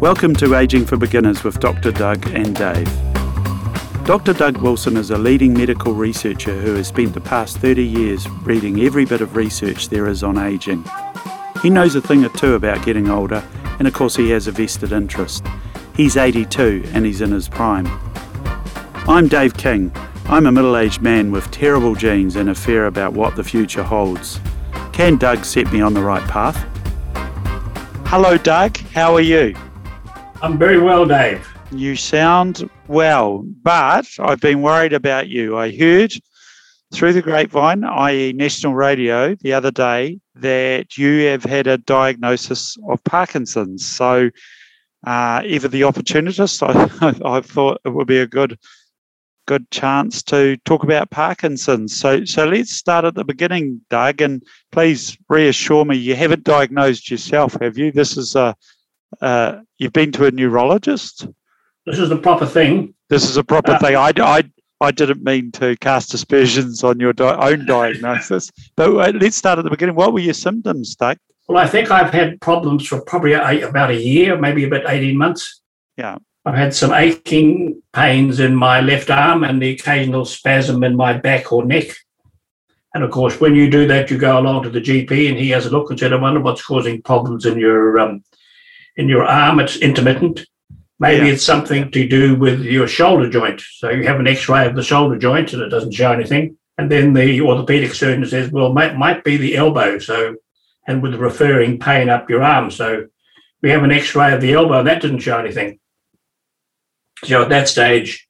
Welcome to Aging for Beginners with Dr. Doug and Dave. Dr. Doug Wilson is a leading medical researcher who has spent the past 30 years reading every bit of research there is on aging. He knows a thing or two about getting older, and of course, he has a vested interest. He's 82 and he's in his prime. I'm Dave King. I'm a middle aged man with terrible genes and a fear about what the future holds. Can Doug set me on the right path? Hello, Doug. How are you? I'm very well, Dave. You sound well, but I've been worried about you. I heard through the grapevine, i.e., national radio, the other day that you have had a diagnosis of Parkinson's. So, uh, ever the opportunist, I, I thought it would be a good good chance to talk about Parkinson's. So, so let's start at the beginning, Doug, and please reassure me you haven't diagnosed yourself, have you? This is a uh, you've been to a neurologist. This is the proper thing. This is a proper uh, thing. I, I, I didn't mean to cast aspersions on your di- own diagnosis, but let's start at the beginning. What were your symptoms, Doug? Well, I think I've had problems for probably about a year, maybe about 18 months. Yeah. I've had some aching pains in my left arm and the occasional spasm in my back or neck. And of course, when you do that, you go along to the GP and he has a look and said, I wonder what's causing problems in your um, in your arm. It's intermittent. Maybe yeah. it's something to do with your shoulder joint. So you have an X-ray of the shoulder joint and it doesn't show anything. And then the orthopedic surgeon says, well, might might be the elbow. So, and with referring pain up your arm. So we have an X-ray of the elbow. That didn't show anything. So at that stage,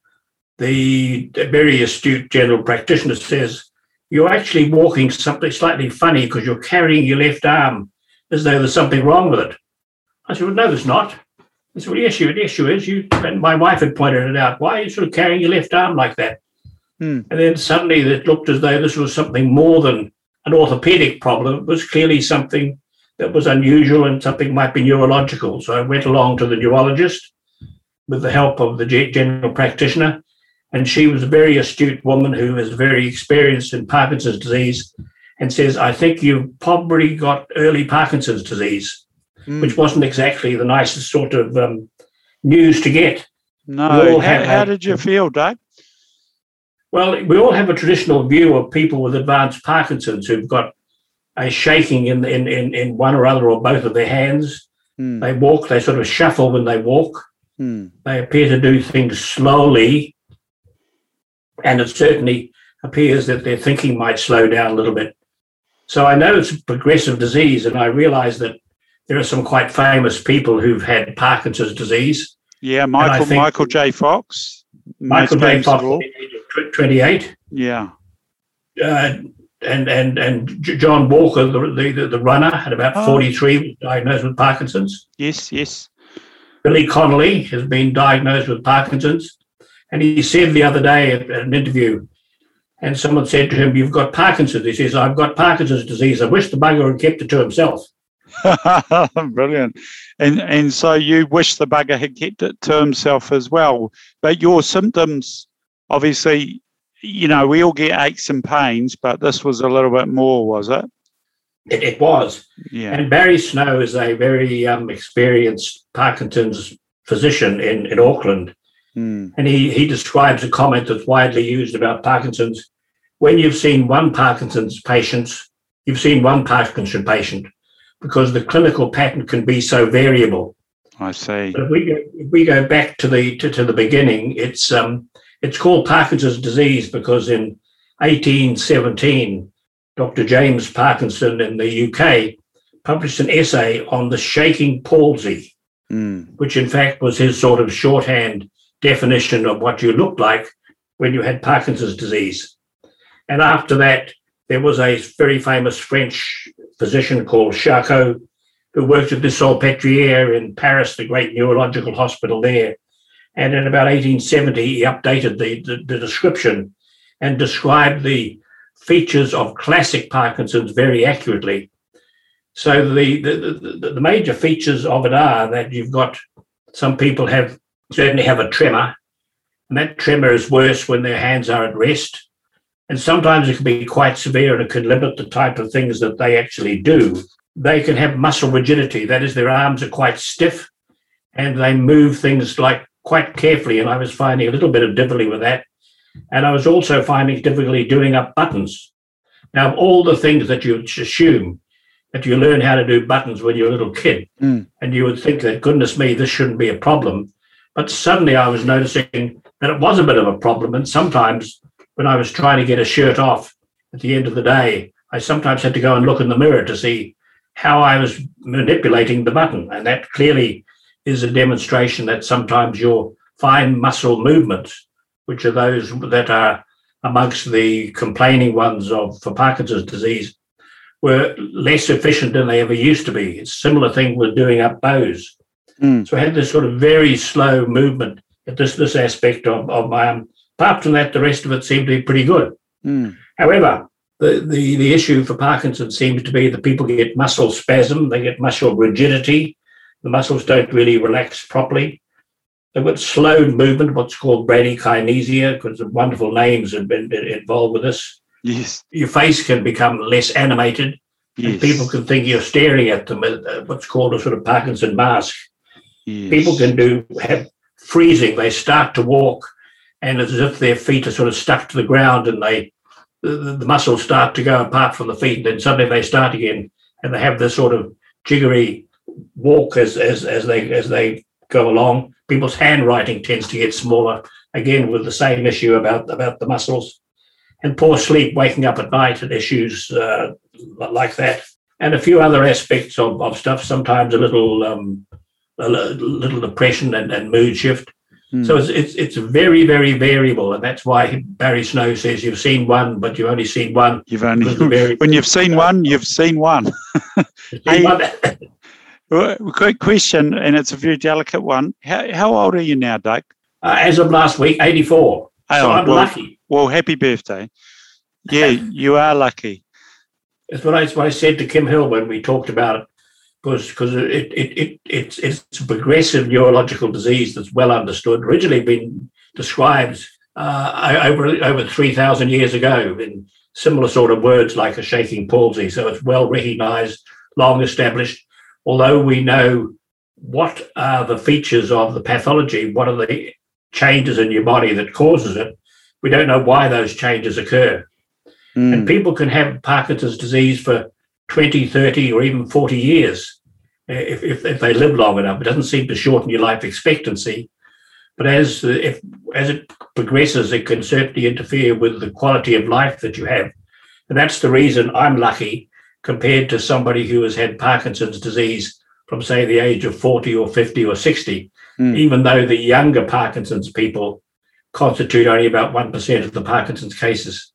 the very astute general practitioner says, You're actually walking something slightly funny because you're carrying your left arm as though there's something wrong with it. I said, Well, no, there's not. I said, Well, the issue, the issue is you, and my wife had pointed it out, why are you sort of carrying your left arm like that? Hmm. And then suddenly it looked as though this was something more than an orthopedic problem. It was clearly something that was unusual and something might be neurological. So I went along to the neurologist with the help of the general practitioner. And she was a very astute woman who is very experienced in Parkinson's disease and says, I think you've probably got early Parkinson's disease, mm. which wasn't exactly the nicest sort of um, news to get. No. How, how did you feel, Doug? Well, we all have a traditional view of people with advanced Parkinson's who've got a shaking in, in, in, in one or other or both of their hands. Mm. They walk, they sort of shuffle when they walk. Hmm. They appear to do things slowly, and it certainly appears that their thinking might slow down a little bit. So I know it's a progressive disease, and I realize that there are some quite famous people who've had Parkinson's disease. Yeah, Michael Michael J. Fox. Michael J. Fox, twenty-eight. Yeah. Uh, and and and John Walker, the the, the runner, at about oh. forty-three, was diagnosed with Parkinson's. Yes, yes. Billy Connolly has been diagnosed with Parkinson's. And he said the other day at, an interview, and someone said to him, You've got Parkinson's. He says, I've got Parkinson's disease. I wish the bugger had kept it to himself. Brilliant. And and so you wish the bugger had kept it to himself as well. But your symptoms, obviously, you know, we all get aches and pains, but this was a little bit more, was it? It, it was. Yeah. And Barry Snow is a very um, experienced Parkinson's physician in, in Auckland. Mm. And he, he describes a comment that's widely used about Parkinson's. When you've seen one Parkinson's patient, you've seen one Parkinson's patient because the clinical pattern can be so variable. I see. But if we go, if we go back to the to, to the beginning, it's um it's called Parkinson's disease because in 1817 Dr. James Parkinson in the UK published an essay on the shaking palsy, mm. which in fact was his sort of shorthand definition of what you looked like when you had Parkinson's disease. And after that, there was a very famous French physician called Charcot who worked at the Salpêtrière in Paris, the great neurological hospital there. And in about 1870, he updated the, the, the description and described the features of classic Parkinson's very accurately. So the, the, the, the, major features of it are that you've got some people have certainly have a tremor, and that tremor is worse when their hands are at rest. And sometimes it can be quite severe and it can limit the type of things that they actually do. They can have muscle rigidity, that is, their arms are quite stiff and they move things like quite carefully. And I was finding a little bit of difficulty with that. And I was also finding difficulty doing up buttons. Now, all the things that you assume that you learn how to do buttons when you're a little kid, Mm. and you would think that, goodness me, this shouldn't be a problem. But suddenly I was noticing that it was a bit of a problem. And sometimes when I was trying to get a shirt off at the end of the day, I sometimes had to go and look in the mirror to see how I was manipulating the button. And that clearly is a demonstration that sometimes your fine muscle movements, which are those that are amongst the complaining ones of for Parkinson's disease, were less efficient than they ever used to be. It's a similar thing with doing up bows. Mm. So I had this sort of very slow movement at this this aspect of, of my arm. Apart from that, the rest of it seemed to be pretty good. Mm. However, the, the, the issue for Parkinson seems to be that people get muscle spasm, they get muscle rigidity, the muscles don't really relax properly. They've got slowed movement, what's called bradykinesia, because the wonderful names have been involved with this. Yes. Your face can become less animated, Yes. and people can think you're staring at them with uh, what's called a sort of Parkinson mask. yes. People can do have freezing. They start to walk, and it's as if their feet are sort of stuck to the ground, and they the, the- muscles start to go apart from the feet. And then suddenly they start again, and they have this sort of jiggery walk as as as they as they go along. People's handwriting tends to get smaller again with the same issue about about the muscles, and poor sleep, waking up at night, and issues uh, like that, and a few other aspects of, of stuff. Sometimes a little. Um, a little depression and, and mood shift. Mm. So it's, it's it's very very variable, and that's why Barry Snow says you've seen one, but you've only seen one. You've only very- when you've seen one, you've seen one. You've Hey, one. Quick question, and it's a very delicate one. How, how old are you now, Doug? Uh, as of last week, eighty four. Oh, so I'm well, lucky. Well, happy birthday. Yeah, you are lucky. That's what I, that's what I said to Kim Hill when we talked about it, because because it, it, it it's it's a progressive neurological disease that's well understood. Originally been described uh, over over three thousand years ago in similar sort of words like a shaking palsy. So it's well recognised, long established. Although we know what are the features of the pathology, what are the changes in your body that causes it, we don't know why those changes occur. Mm. And people can have Parkinson's disease for 20, 30, or even 40 years uh, if, if, if they live long enough. It doesn't seem to shorten your life expectancy. But as, if, as it progresses, it can certainly interfere with the quality of life that you have. And that's the reason I'm lucky compared to somebody who has had Parkinson's disease from, say, the age of 40 or 50 or 60, Mm. even though the younger Parkinson's people constitute only about 1% of the Parkinson's cases.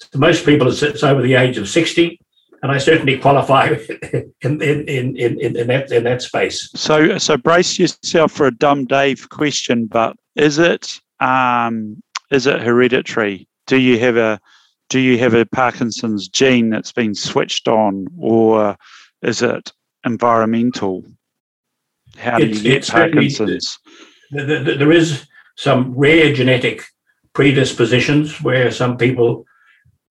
So most people it's over the age of 60, and I certainly qualify in, in, in, in, in, that, in that space. So, so brace yourself for a dumb Dave question. But is it um, is it hereditary? Do you have a do you have a Parkinson's gene that's been switched on, or is it environmental? How do It's- you get Parkinson's? Th- th- th- There is some rare genetic predispositions where some people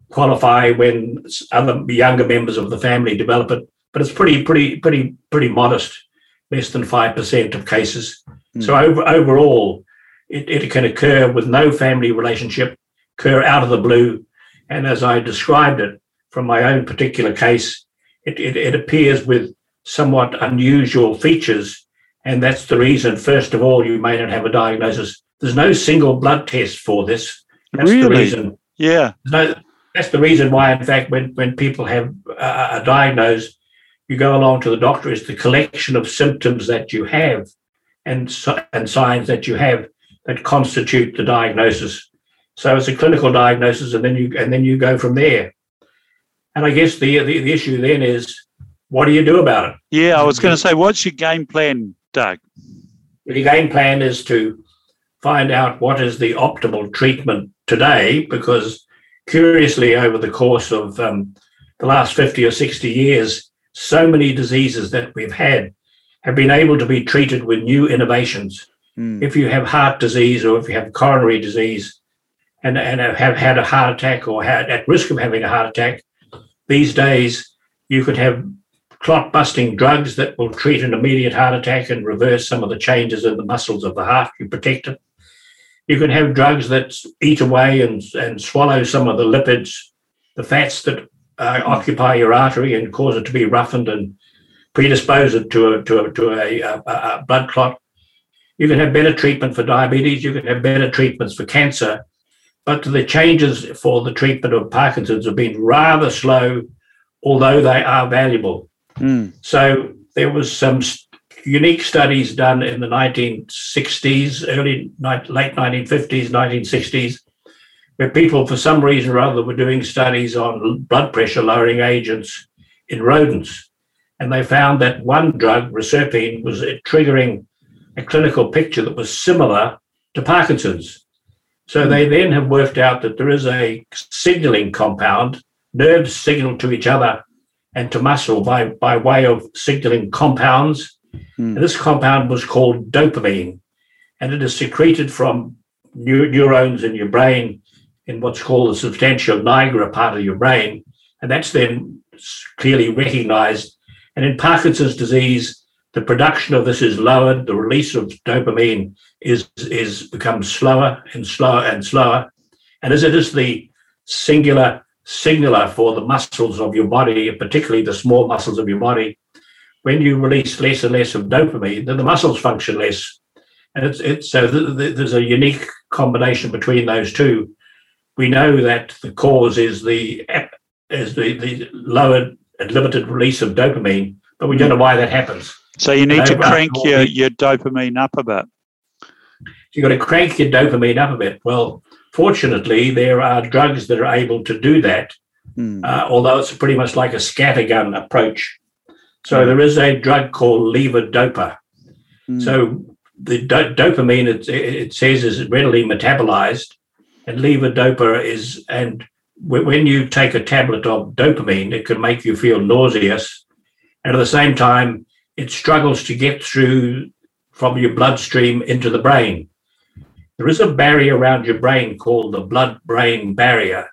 qualify when other younger members of the family develop it, but it's pretty, pretty, pretty, pretty modest, less than five percent of cases. Hmm. So over, overall, it, it can occur with no family relationship, occur out of the blue, and as I described it from my own particular case, it, it, it appears with somewhat unusual features, and that's the reason. First of all, you may not have a diagnosis. There's no single blood test for this. That's the Really? reason Yeah. no, that's the reason why, in fact, when, when people have uh, are diagnosed, you go along to the doctor. It's the collection of symptoms that you have and and signs that you have that constitute the diagnosis. So it's a clinical diagnosis, and then you and then you go from there. And I guess the the, the issue then is, what do you do about it? Yeah, I was going to say, what's your game plan, Doug? The game plan is to find out what is the optimal treatment today, because curiously, over the course of um, the last 50 or 60 years, so many diseases that we've had have been able to be treated with new innovations. Mm. If you have heart disease or if you have coronary disease and, and have had a heart attack or had at risk of having a heart attack, these days you could have clot busting drugs that will treat an immediate heart attack and reverse some of the changes in the muscles of the heart. You protect it. You can have drugs that eat away and, and swallow some of the lipids, the fats that uh, occupy your artery and cause it to be roughened and predispose it to a, to a, to a, a, a blood clot. You can have better treatment for diabetes. You can have better treatments for cancer. But the changes for the treatment of Parkinson's have been rather slow, although they are valuable. Mm. So there was some unique studies done in the 1960s, early late 1950s, 1960s, where people, for some reason or other, were doing studies on blood pressure lowering agents in rodents. And they found that one drug, reserpine, was triggering a clinical picture that was similar to Parkinson's. So they then have worked out that there is a signaling compound, nerves signal to each other and to muscle by, by way of signaling compounds. Mm. And this compound was called dopamine, and it is secreted from neurons in your brain in what's called the substantia nigra part of your brain. And that's then clearly recognized. And in Parkinson's disease, the production of this is lowered, the release of dopamine is, is becomes slower and slower and slower. And as it is the singular signaler for the muscles of your body, particularly the small muscles of your body. When you release less and less of dopamine, then the muscles function less. And it's, it's so th- th- there's a unique combination between those two. We know that the cause is the is the, the lowered and limited release of dopamine, but we don't know why that happens. So you need to crank your, your dopamine up a bit. You've got to crank your dopamine up a bit. Well, Fortunately, there are drugs that are able to do that, mm. uh, although it's pretty much like a scattergun approach. So there is a drug called levodopa. Mm. So the do- dopamine, it, it, says, is readily metabolized, and levodopa is, and w- when you take a tablet of dopamine, it can make you feel nauseous, and at the same time, it struggles to get through from your bloodstream into the brain. There is a barrier around your brain called the blood brain barrier.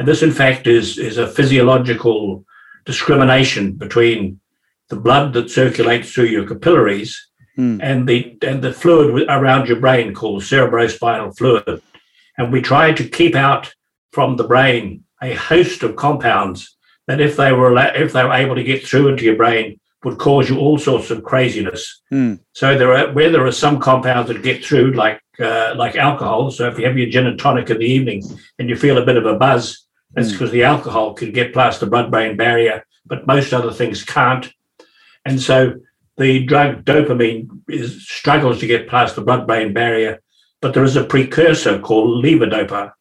And this, in fact, is, is a physiological discrimination between the blood that circulates through your capillaries mm. and the and the fluid around your brain called cerebrospinal fluid. And we try to keep out from the brain a host of compounds that, if they were if they were able to get through into your brain, would cause you all sorts of craziness. Mm. So there are where there are some compounds that get through, like uh, like alcohol. So if you have your gin and tonic in the evening and you feel a bit of a buzz, that's because mm. the alcohol can get past the blood-brain barrier, but most other things can't. And so the drug dopamine is, struggles to get past the blood-brain barrier, but there is a precursor called levodopa,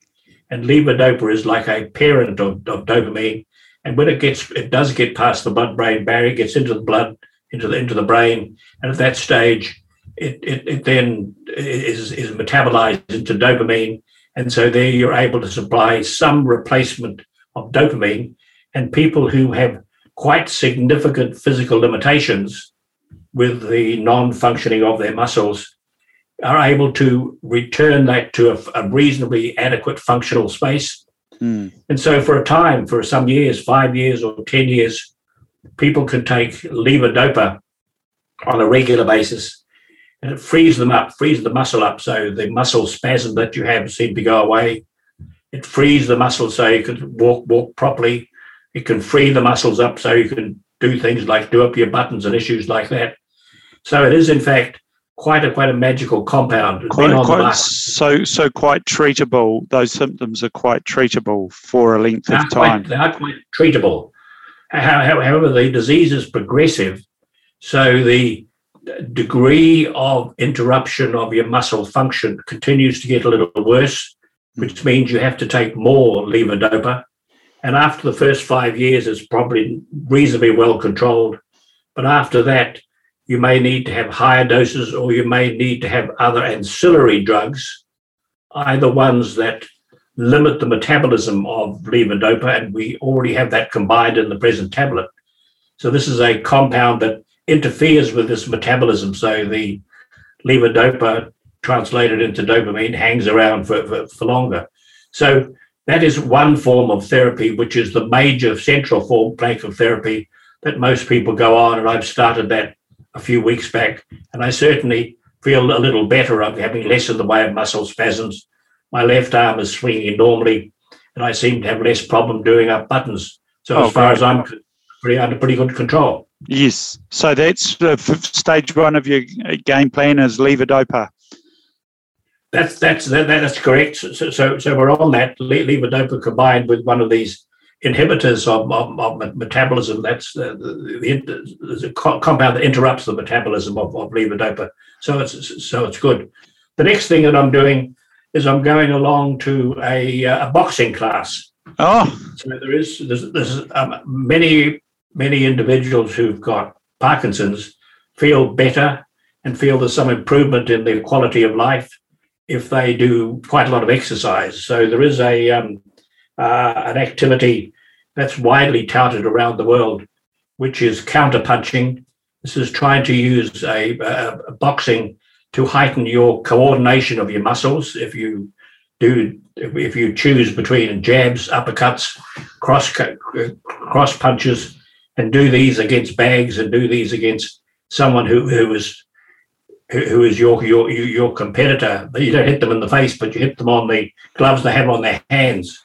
and levodopa is like a parent of, of dopamine. And when it gets, it does get past the blood-brain barrier, gets into the blood, into the into the brain, and at that stage, it, it, it then is, is metabolized into dopamine. And so there you're able to supply some replacement of dopamine. And people who have quite significant physical limitations with the non functioning of their muscles are able to return that to a, a reasonably adequate functional space. Mm. And so, for a time, for some years, five years or 10 years, people can take levodopa on a regular basis and it frees them up, frees the muscle up so the muscle spasm that you have seem to go away. It frees the muscle so you can walk walk properly. It can free the muscles up so you can do things like do up your buttons and issues like that. So it is in fact quite a quite a magical compound. Quite, quite so so quite treatable. Those symptoms are quite treatable for a length of time. Quite, they are quite treatable. However, the disease is progressive, so the degree of interruption of your muscle function continues to get a little worse, which means you have to take more levodopa. And after the first five years, it's probably reasonably well controlled. But after that, you may need to have higher doses or you may need to have other ancillary drugs, either ones that limit the metabolism of levodopa, and we already have that combined in the present tablet. So this is a compound that interferes with this metabolism. So the levodopa translated into dopamine hangs around for, for, for longer. So that is one form of therapy, which is the major central form plank of therapy that most people go on, and I've started that a few weeks back, and I certainly feel a little better. I'm having less in the way of muscle spasms. My left arm is swinging normally, and I seem to have less problem doing up buttons. So oh, as far great. as I'm pretty under pretty good control. Yes. So that's uh, stage one of your uh, game plan is levodopa. That's that's that, that's correct. So, so so we're on that levodopa combined with one of these inhibitors of, of, of metabolism. That's the, the, the, the, compound that interrupts the metabolism of, of levodopa. So it's so it's good. The next thing that I'm doing is I'm going along to a, uh, a boxing class. Oh, so there is there's, there's um, many many individuals who've got Parkinson's feel better and feel there's some improvement in their quality of life if they do quite a lot of exercise. So there is a um, uh, an activity that's widely touted around the world, which is counterpunching. This is trying to use a, a, a boxing to heighten your coordination of your muscles. If you do, if you choose between jabs, uppercuts, cross cross punches, and do these against bags and do these against someone who who is who is your your your competitor. You don't hit them in the face, but you hit them on the gloves they have on their hands.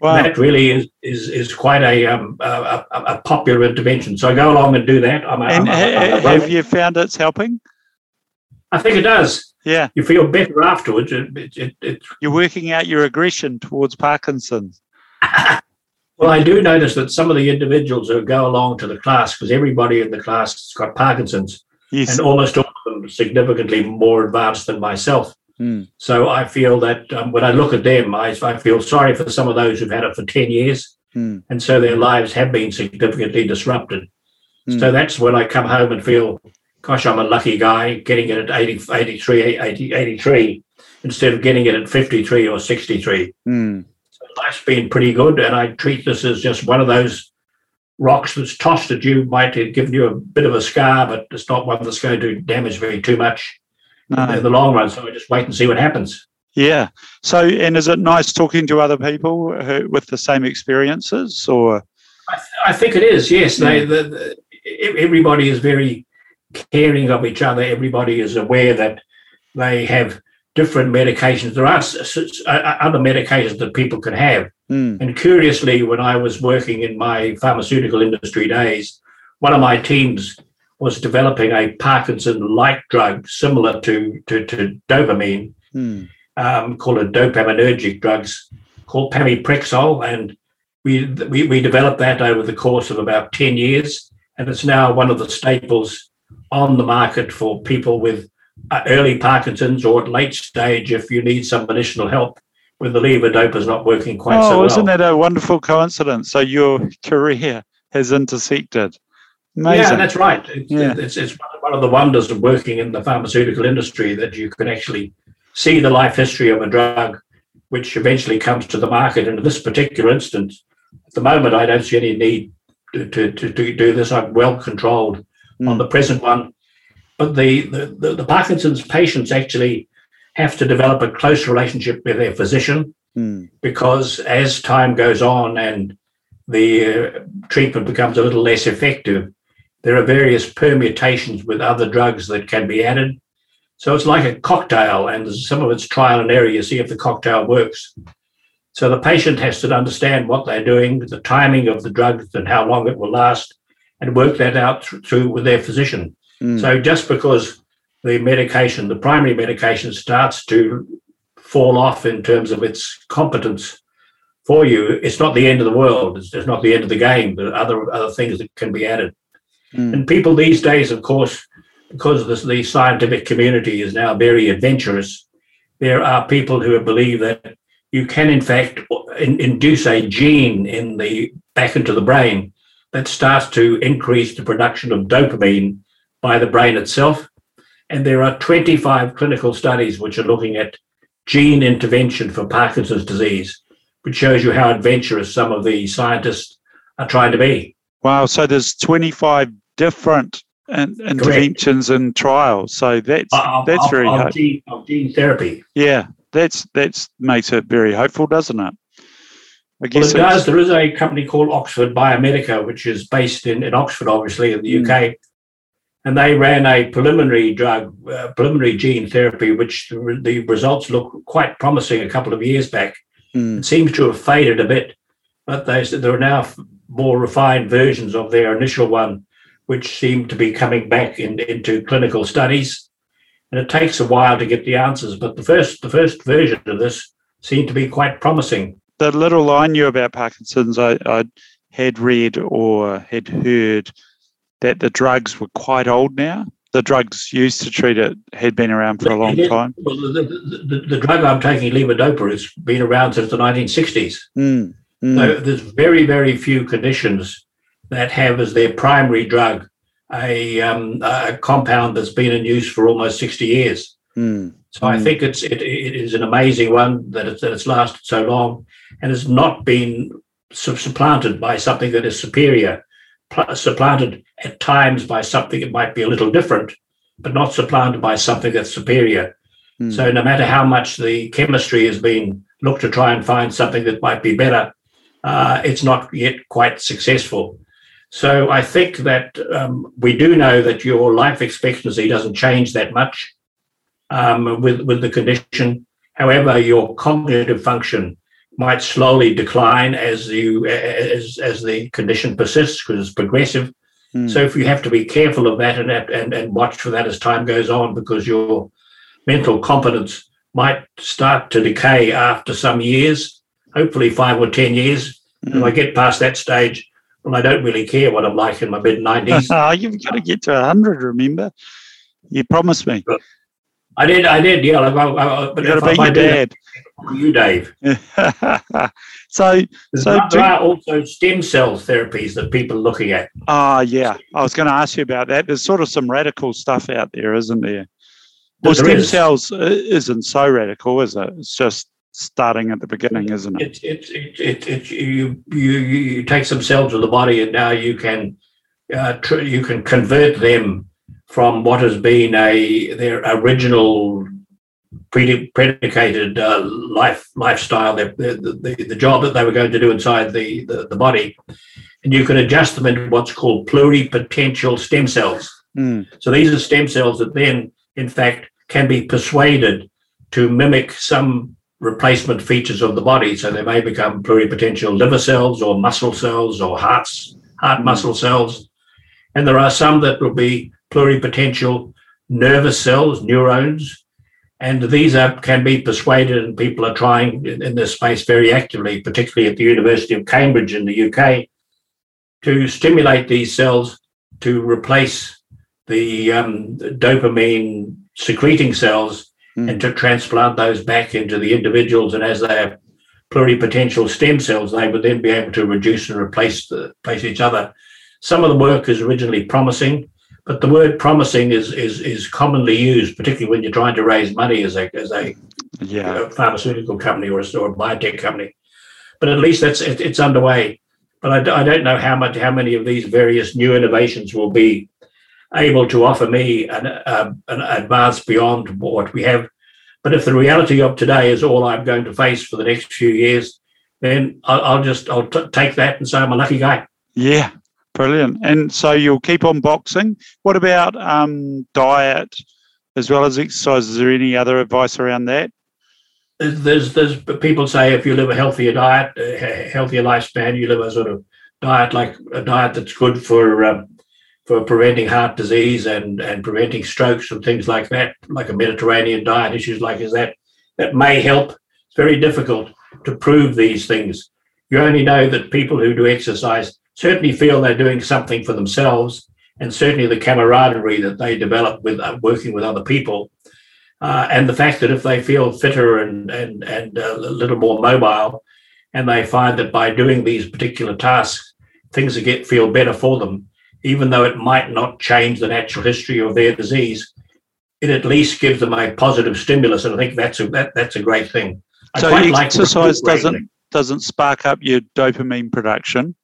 Wow. That really is is is quite a, um, a, a popular intervention. So I go along and do that. I'm a, and I'm a, have you found it's helping? I think it does. Yeah, you feel better afterwards. It, it, it, You're working out your aggression towards Parkinson's. well, I do notice that some of the individuals who go along to the class, because everybody in the class has got Parkinson's, yes. and almost all of them significantly more advanced than myself. Mm. So I feel that um, when I look at them, I, I, feel sorry for some of those who've had it for 10 years. Mm. And so their lives have been significantly disrupted. Mm. So that's when I come home and feel, gosh, I'm a lucky guy getting it at 80, 83, 80, 83 instead of getting it at 53 or 63. Mm. So life's been pretty good. And I treat this as just one of those rocks that's tossed at you, might have given you a bit of a scar, but it's not one that's going to damage me too much no. in the long run. So I just wait and see what happens. Yeah. So, and is it nice talking to other people who, with the same experiences, or? I, th- I think it is. Yes, yeah. they, the, the, everybody is very caring of each other. Everybody is aware that they have different medications. There are other medications that people can have. Mm. And curiously, when I was working in my pharmaceutical industry days, one of my teams was developing a Parkinson-like drug similar to, to, to dopamine, hmm. um, called a dopaminergic drugs called pramipexole. And we, we, we developed that over the course of about 10 years. And it's now one of the staples on the market for people with uh, early Parkinson's or at late stage if you need some additional help when the levodopa is not working quite oh, so well. Isn't that a wonderful coincidence? So your career has intersected. Amazing. Yeah, that's right. It's, yeah. it's, it's one of the wonders of working in the pharmaceutical industry that you can actually see the life history of a drug, which eventually comes to the market. And in this particular instance, at the moment, I don't see any need to, to, to, to do this. I'm well controlled mm. on the present one. But the, the, the, the, Parkinson's patients actually have to develop a close relationship with their physician mm. because as time goes on and the uh, treatment becomes a little less effective, there are various permutations with other drugs that can be added. So it's like a cocktail, and some of it's trial and error. You see if the cocktail works. So the patient has to understand what they're doing, the timing of the drugs, and how long it will last, and work that out through with their physician. Mm. So just because the medication, the primary medication, starts to fall off in terms of its competence for you, it's not the end of the world. It's, it's not the end of the game. There are other other things that can be added. Mm. And people these days, of course, because this, the scientific community is now very adventurous, there are people who believe that you can, in fact, in, induce a gene in the back into the brain that starts to increase the production of dopamine by the brain itself. And there are 25 clinical studies which are looking at gene intervention for Parkinson's disease, which shows you how adventurous some of the scientists are trying to be. Wow. So there's 25 different in, interventions Correct. and trials. So that's that's of, very of, of, gene, of gene therapy. Yeah, that's that's makes it very hopeful, doesn't it? I guess well, it does. There is a company called Oxford Biomedica, which is based in, in Oxford, obviously, in the mm. UK. And they ran a preliminary drug, uh, preliminary gene therapy, which the, the, results look quite promising a couple of years back. Mm. It seems to have faded a bit, but they, there are now more refined versions of their initial one, which seem to be coming back in, into clinical studies. And it takes a while to get the answers, but the first the first version of this seemed to be quite promising. The little I knew about Parkinson's, I, I had read or had heard that the drugs were quite old now. The drugs used to treat it had been around for a long time. Well, the, the, the, drug I'm taking, levodopa, has been around since the 1960s. Mm, mm. So there's very, very few conditions that have as their primary drug a, um, a compound that's been in use for almost 60 years. Mm. So I think it's it, it is an amazing one that it's, that it's lasted so long and has not been supplanted by something that is superior, supplanted at times by something that might be a little different, but not supplanted by something that's superior. Mm. So no matter how much the chemistry has been looked to try and find something that might be better, uh, it's not yet quite successful. So I think that um, we do know that your life expectancy doesn't change that much um, with with the condition. However, your cognitive function might slowly decline as you as as the condition persists because it's progressive. Mm. So if you have to be careful of that and, and and watch for that as time goes on, because your mental competence might start to decay after some years, hopefully five or ten years. Mm. If I get past that stage, well, I don't really care what I'm like in my mid 90s. Oh, you've got to get to 100, remember? You promised me. But I did, I did, yeah. Like, I, I, but you got to be your dad. You, Dave. so, so there are also stem cell therapies that people are looking at. Ah, uh, yeah. I was going to ask you about that. There's sort of some radical stuff out there, isn't there? Well, there stem is. cells uh, isn't so radical, is it? It's just starting at the beginning, isn't it? It's it, it, it, it, you, you you take some cells of the body and now you can uh, tr- you can convert them from what has been a their original predicated uh, life lifestyle, the, the, the, job that they were going to do inside the, the, the, body, and you can adjust them into what's called pluripotential stem cells. Mm. So these are stem cells that then, in fact, can be persuaded to mimic some replacement features of the body. So they may become pluripotential liver cells or muscle cells or hearts, heart mm. muscle cells. And there are some that will be pluripotential nervous cells, neurons. And these are, can be persuaded, and people are trying in, in this space very actively, particularly at the University of Cambridge in the UK, to stimulate these cells to replace the um, dopamine secreting cells mm. and to transplant those back into the individuals. And as they are pluripotential stem cells, they would then be able to reduce and replace the, replace each other. Some of the work is originally promising, but the word promising is is is commonly used, particularly when you're trying to raise money as a as a yeah. pharmaceutical company or a, or a biotech company. But at least that's it, it's underway. But I, I don't know how much how many of these various new innovations will be able to offer me an, uh, an advance beyond what we have. But if the reality of today is all I'm going to face for the next few years, then I'll, I'll just I'll t- take that and say I'm a lucky guy. Yeah, brilliant. And so you'll keep on boxing. What about um, diet as well as exercise? Is there any other advice around that? There's there's people say if you live a healthier diet, a healthier lifespan, you live a sort of diet like a diet that's good for um, for preventing heart disease and, and preventing strokes and things like that, like a Mediterranean diet, issues like is that, that may help. It's very difficult to prove these things. You only know that people who do exercise certainly feel they're doing something for themselves, and certainly the camaraderie that they develop with uh, working with other people, uh, and the fact that if they feel fitter and and and uh, a little more mobile, and they find that by doing these particular tasks, things get feel better for them, even though it might not change the natural history of their disease, it at least gives them a positive stimulus, and I think that's a that, that's a great thing. I so exercise doesn't doesn't spark up your dopamine production.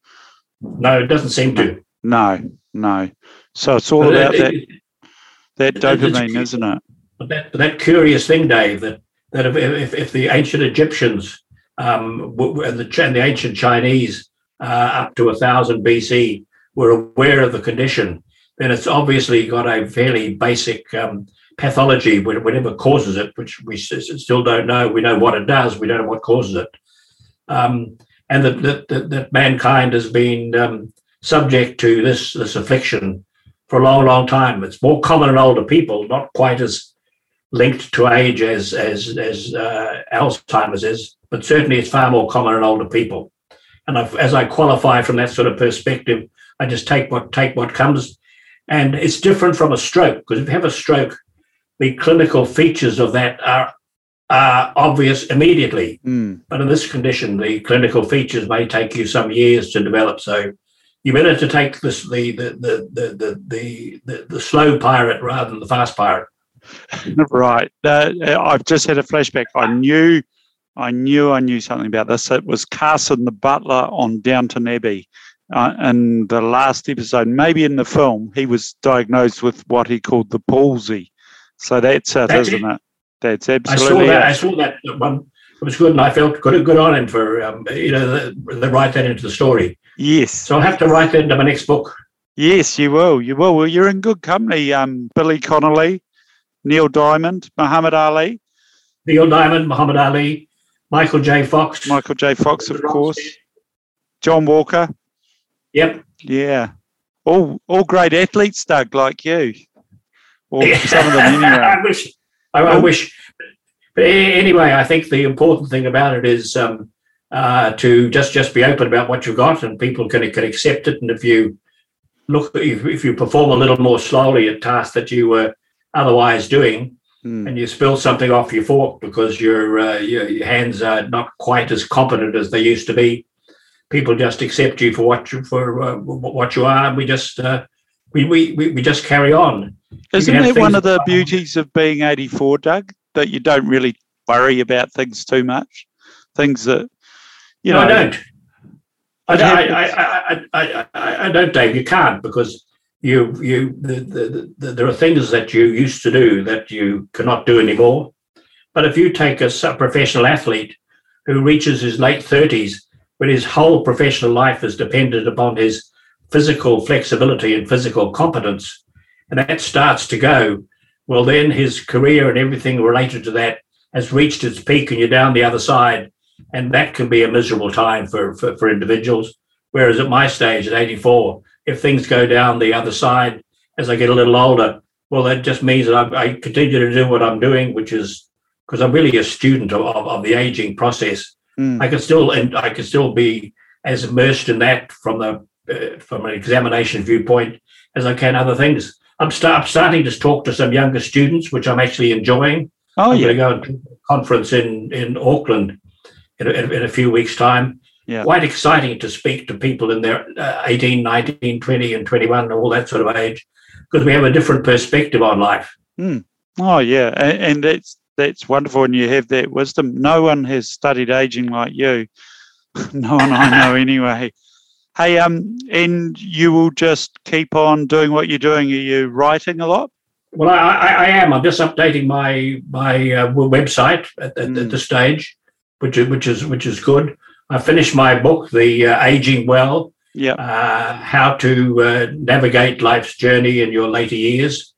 No, it doesn't seem to. No, no. So it's all but about it, that it, that dopamine, is not it? But that but that curious thing, Dave, that that if, if, if the ancient Egyptians um, and, the, and the ancient Chinese uh, up to 1000 BC were aware of the condition, then it's obviously got a fairly basic um, pathology, whatever causes it, which we still don't know. We know what it does, we don't know what causes it. Um, and that, that, that, mankind has been um, subject to this, this affliction for a long, long time. It's more common in older people, not quite as linked to age as as as uh, Alzheimer's is, but certainly it's far more common in older people. And I've, as I qualify from that sort of perspective, I just take what take what comes, and it's different from a stroke because if you have a stroke, the clinical features of that are are obvious immediately. Mm. But in this condition, the clinical features may take you some years to develop. So you better to take this the the the the the the, the, the slow pirate rather than the fast pirate. right. Uh, I've just had a flashback. I knew, I knew, I knew something about this. It was Carson the butler on Downton Abbey. Uh, in the last episode, maybe in the film, he was diagnosed with what he called the palsy. So that's it, that's isn't it. That's absolutely. I saw that. I saw that one. It was good, and I felt good, good on him for um, you know the, the write that into the story. Yes. So I'll have to write that into my next book. Yes, you will. You will. Well, you're in good company. Um, Billy Connolly, Neil Diamond, Muhammad Ali. Neil Diamond, Muhammad Ali, Michael J. Fox. Michael J. Fox, of course. John Walker. Yep. Yeah. All all great athletes, Doug, like you. Or some of them anyway. I wish. I, I, wish. But anyway, I think the important thing about it is um, uh, to just just be open about what you've got, and people can can accept it. And if you look, if, if you perform a little more slowly at tasks that you were otherwise doing, mm. and you spill something off your fork because your, uh, your, your hands are not quite as competent as they used to be, people just accept you for what you for uh, what you are, and we just uh, we, we we just carry on. Isn't that one of the beauties of being 84, Doug? That you don't really worry about things too much. Things that you no, know. I don't. I, I, I, I, I, I, don't, Dave. You can't because you you the, the, the, there are things that you used to do that you cannot do anymore. But if you take a, a professional athlete who reaches his late thirties, when his whole professional life is dependent upon his physical flexibility and physical competence, and that starts to go, well, then his career and everything related to that has reached its peak, and you're down the other side, and that can be a miserable time for for, for individuals. Whereas at my stage, at 84, if things go down the other side as I get a little older, well, that just means that I, I continue to do what I'm doing, which is because I'm really a student of, of, of the aging process. Mm. I can still and I can still be as immersed in that from the uh, from an examination viewpoint as I can other things. I'm, start, I'm starting to talk to some younger students, which I'm actually enjoying. Oh, I'm yeah. going to go to a conference in in Auckland in a, in a few weeks' time. Yeah. Quite exciting to speak to people in their uh, 18, 19, 20, and 21, all that sort of age, because we have a different perspective on life. Oh, yeah. And, and that's that's wonderful. And you have that wisdom. No one has studied aging like you. no one I know anyway. Hey, um, and you will just keep on doing what you're doing. Are you writing a lot? Well, I, I, I am. I'm just updating my my uh, website at, at, Mm. at the stage, which is which is which is good. I finished my book, The uh, Aging Well, Yeah. uh, how to uh, navigate life's journey in your later years.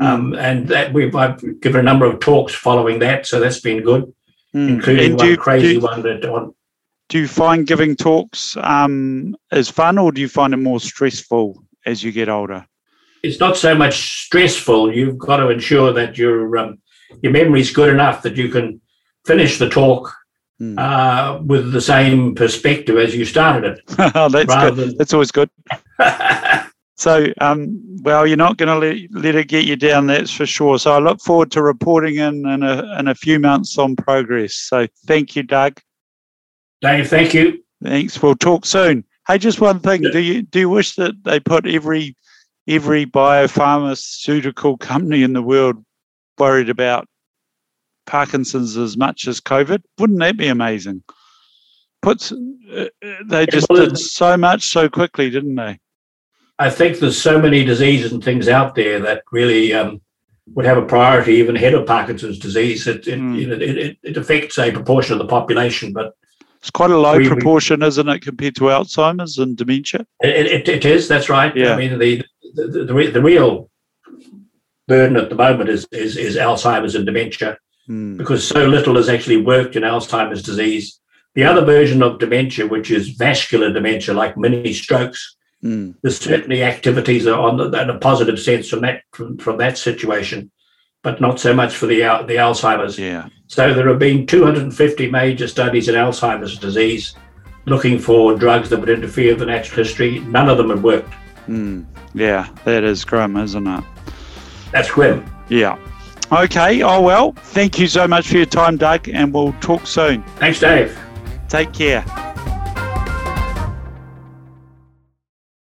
Um, and that we've I've given a number of talks following that, so that's been good, Mm. including And one you- crazy one that on Do you find giving talks um, is fun, or do you find it more stressful as you get older? it's not so much stressful. You've got to ensure that your um, your memory's good enough that you can finish the talk Mm. uh, with the same perspective as you started it. oh, that's good. than- That's always good. So, um, well, you're not going to let, let it get you down, that's for sure. So, I look forward to reporting in in a, in a few months on progress. So, thank you, Doug. Dave, thank you. Thanks. We'll talk soon. Hey, just one thing. Yeah. Do you do you wish that they put every every biopharmaceutical company in the world worried about Parkinson's as much as COVID? Wouldn't that be amazing? Puts uh, uh, they just well, did so much so quickly, didn't they? I think there's so many diseases and things out there that really um, would have a priority even ahead of Parkinson's disease. It it, Mm. you know, it, it, it affects a proportion of the population, but It's quite a low we, proportion, we, isn't it, compared to Alzheimer's and dementia? It, it, it is. That's right. Yeah. I mean, the the, the, the, the real burden at the moment is is, is Alzheimer's and dementia mm. because so little has actually worked in Alzheimer's disease. The other version of dementia, which is vascular dementia, like mini strokes, mm. there's certainly activities on the, in a positive sense from that from, from that situation, but not so much for the the Alzheimer's. Yeah. So there have been 250 major studies in Alzheimer's disease looking for drugs that would interfere with the natural history. None of them have worked. Mm. Yeah, that is grim, isn't it? That's grim. Yeah. Okay. Oh, well, thank you so much for your time, Doug, and we'll talk soon. Thanks, Dave. Take care.